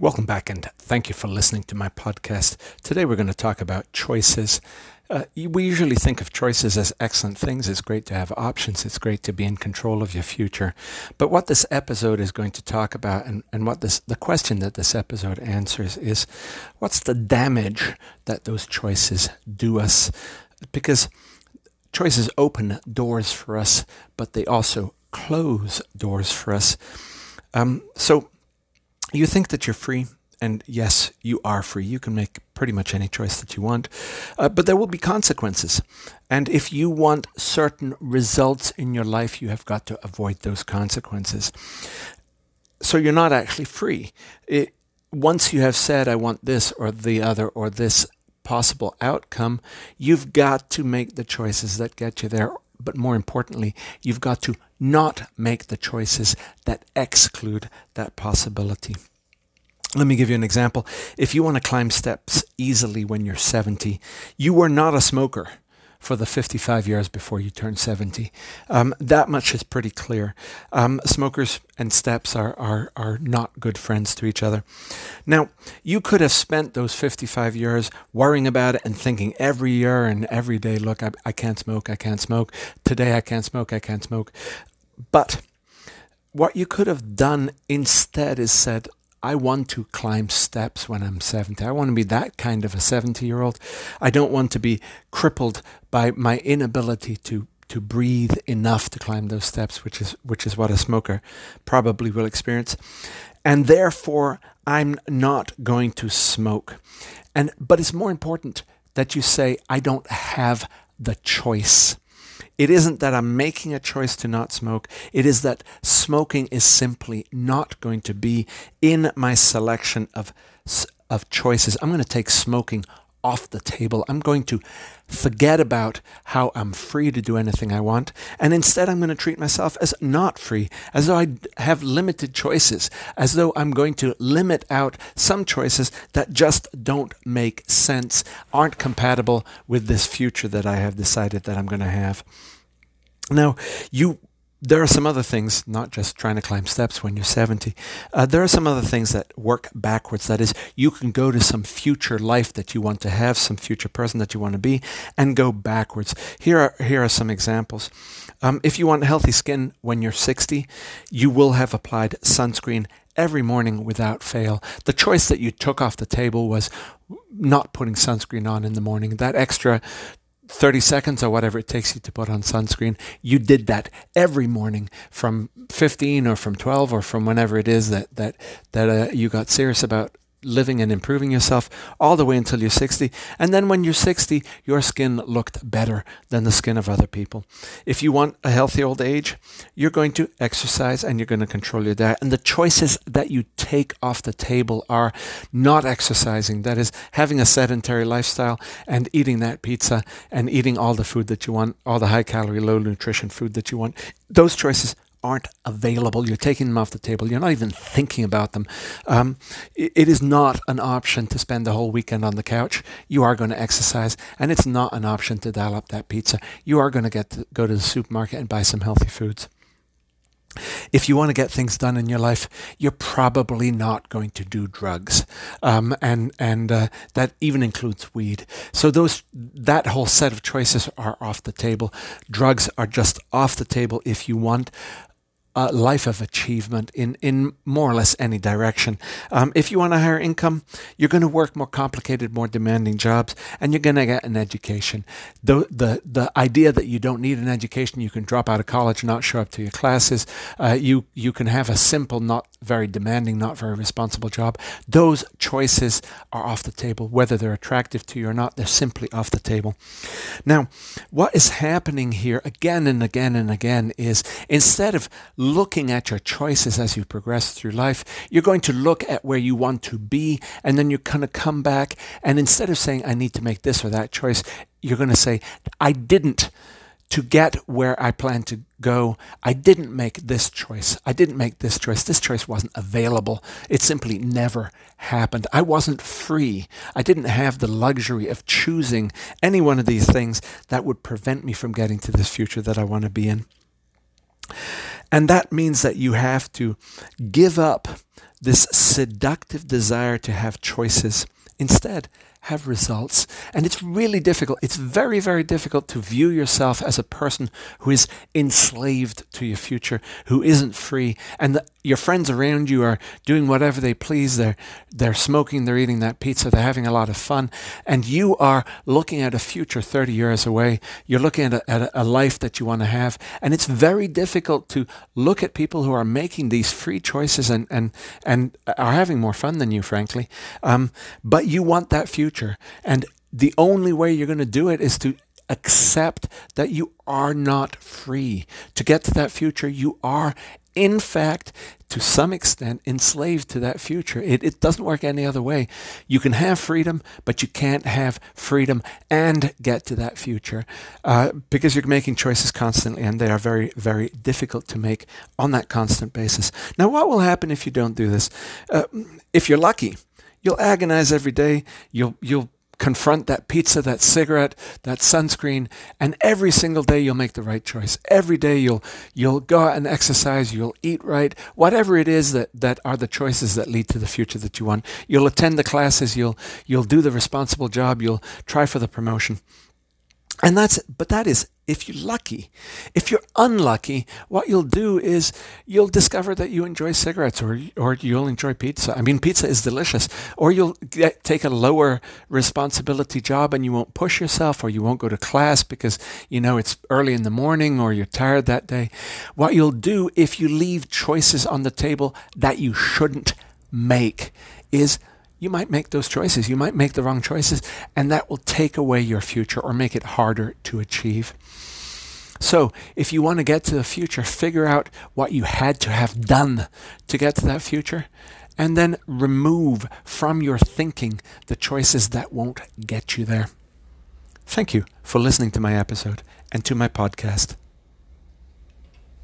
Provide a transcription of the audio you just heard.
Welcome back and thank you for listening to my podcast. Today we're going to talk about choices. Uh, we usually think of choices as excellent things. It's great to have options. It's great to be in control of your future. But what this episode is going to talk about and, and what this the question that this episode answers is what's the damage that those choices do us? Because choices open doors for us, but they also close doors for us. Um, so you think that you're free, and yes, you are free. You can make pretty much any choice that you want, uh, but there will be consequences. And if you want certain results in your life, you have got to avoid those consequences. So you're not actually free. It, once you have said, I want this or the other or this possible outcome, you've got to make the choices that get you there. But more importantly, you've got to not make the choices that exclude that possibility. Let me give you an example. If you want to climb steps easily when you're 70, you were not a smoker for the 55 years before you turn 70. Um, that much is pretty clear. Um, smokers and steps are, are, are not good friends to each other. Now, you could have spent those 55 years worrying about it and thinking every year and every day, look, I, I can't smoke, I can't smoke. Today I can't smoke, I can't smoke. But what you could have done instead is said, I want to climb steps when I'm 70. I want to be that kind of a 70 year old. I don't want to be crippled by my inability to to breathe enough to climb those steps, which is which is what a smoker probably will experience. And therefore I'm not going to smoke. And but it's more important that you say I don't have the choice. It isn't that I'm making a choice to not smoke. It is that smoking is simply not going to be in my selection of, of choices. I'm going to take smoking off the table. I'm going to forget about how I'm free to do anything I want. And instead, I'm going to treat myself as not free, as though I have limited choices, as though I'm going to limit out some choices that just don't make sense, aren't compatible with this future that I have decided that I'm going to have. Now, you there are some other things, not just trying to climb steps when you're 70. Uh, there are some other things that work backwards. That is, you can go to some future life that you want to have, some future person that you want to be, and go backwards. Here are, here are some examples. Um, if you want healthy skin when you're 60, you will have applied sunscreen every morning without fail. The choice that you took off the table was not putting sunscreen on in the morning. That extra 30 seconds or whatever it takes you to put on sunscreen. You did that every morning from 15 or from 12 or from whenever it is that that that uh, you got serious about living and improving yourself all the way until you're 60. And then when you're 60, your skin looked better than the skin of other people. If you want a healthy old age, you're going to exercise and you're going to control your diet. And the choices that you take off the table are not exercising, that is, having a sedentary lifestyle and eating that pizza and eating all the food that you want, all the high calorie, low nutrition food that you want. Those choices aren't available. You're taking them off the table. You're not even thinking about them. Um, it, is not an option to spend the whole weekend on the couch. You are going to exercise, and it's not an option to dial up that pizza. You are going to get to go to the supermarket and buy some healthy foods. If you want to get things done in your life, you're probably not going to do drugs, um, and and uh, that even includes weed. So those that whole set of choices are off the table. Drugs are just off the table if you want a life of achievement in, in more or less any direction. Um, if you want a higher income, you're going to work more complicated, more demanding jobs, and you're going to get an education. The, the, the idea that you don't need an education, you can drop out of college, not show up to your classes, uh, you, you can have a simple, not very demanding, not very responsible job. Those choices are off the table. Whether they're attractive to you or not, they're simply off the table. Now, what is happening here again and again and again is instead of looking at your choices as you progress through life. You're going to look at where you want to be, and then you're going to come back. And instead of saying, I need to make this or that choice, you're going to say, I didn't. To get where I plan to go, I didn't make this choice. I didn't make this choice. This choice wasn't available. It simply never happened. I wasn't free. I didn't have the luxury of choosing any one of these things that would prevent me from getting to this future that I want to be in. And that means that you have to give up this seductive desire to have choices. Instead, have results. And it's really difficult. It's very, very difficult to view yourself as a person who is enslaved to your future, who isn't free. And the, your friends around you are doing whatever they please. They're, they're smoking, they're eating that pizza, they're having a lot of fun. And you are looking at a future 30 years away. You're looking at a, at a life that you want to have. And it's very difficult to look at people who are making these free choices and, and, and are having more fun than you, frankly. Um, but you want that future future. And the only way you're going to do it is to accept that you are not free. To get to that future, you are, in fact, to some extent, enslaved to that future. It, it doesn't work any other way. You can have freedom, but you can't have freedom and get to that future uh, because you're making choices constantly and they are very, very difficult to make on that constant basis. Now, what will happen if you don't do this? Uh, if you're lucky, You'll agonize every day. You'll, you'll confront that pizza, that cigarette, that sunscreen, and every single day you'll make the right choice. Every day you'll you'll go out and exercise, you'll eat right, whatever it is that, that are the choices that lead to the future that you want. You'll attend the classes, you'll you'll do the responsible job, you'll try for the promotion. And that's, but that is if you're lucky. If you're unlucky, what you'll do is you'll discover that you enjoy cigarettes or, or you'll enjoy pizza. I mean, pizza is delicious. Or you'll get, take a lower responsibility job and you won't push yourself or you won't go to class because, you know, it's early in the morning or you're tired that day. What you'll do if you leave choices on the table that you shouldn't make is you might make those choices. You might make the wrong choices, and that will take away your future or make it harder to achieve. So, if you want to get to the future, figure out what you had to have done to get to that future, and then remove from your thinking the choices that won't get you there. Thank you for listening to my episode and to my podcast.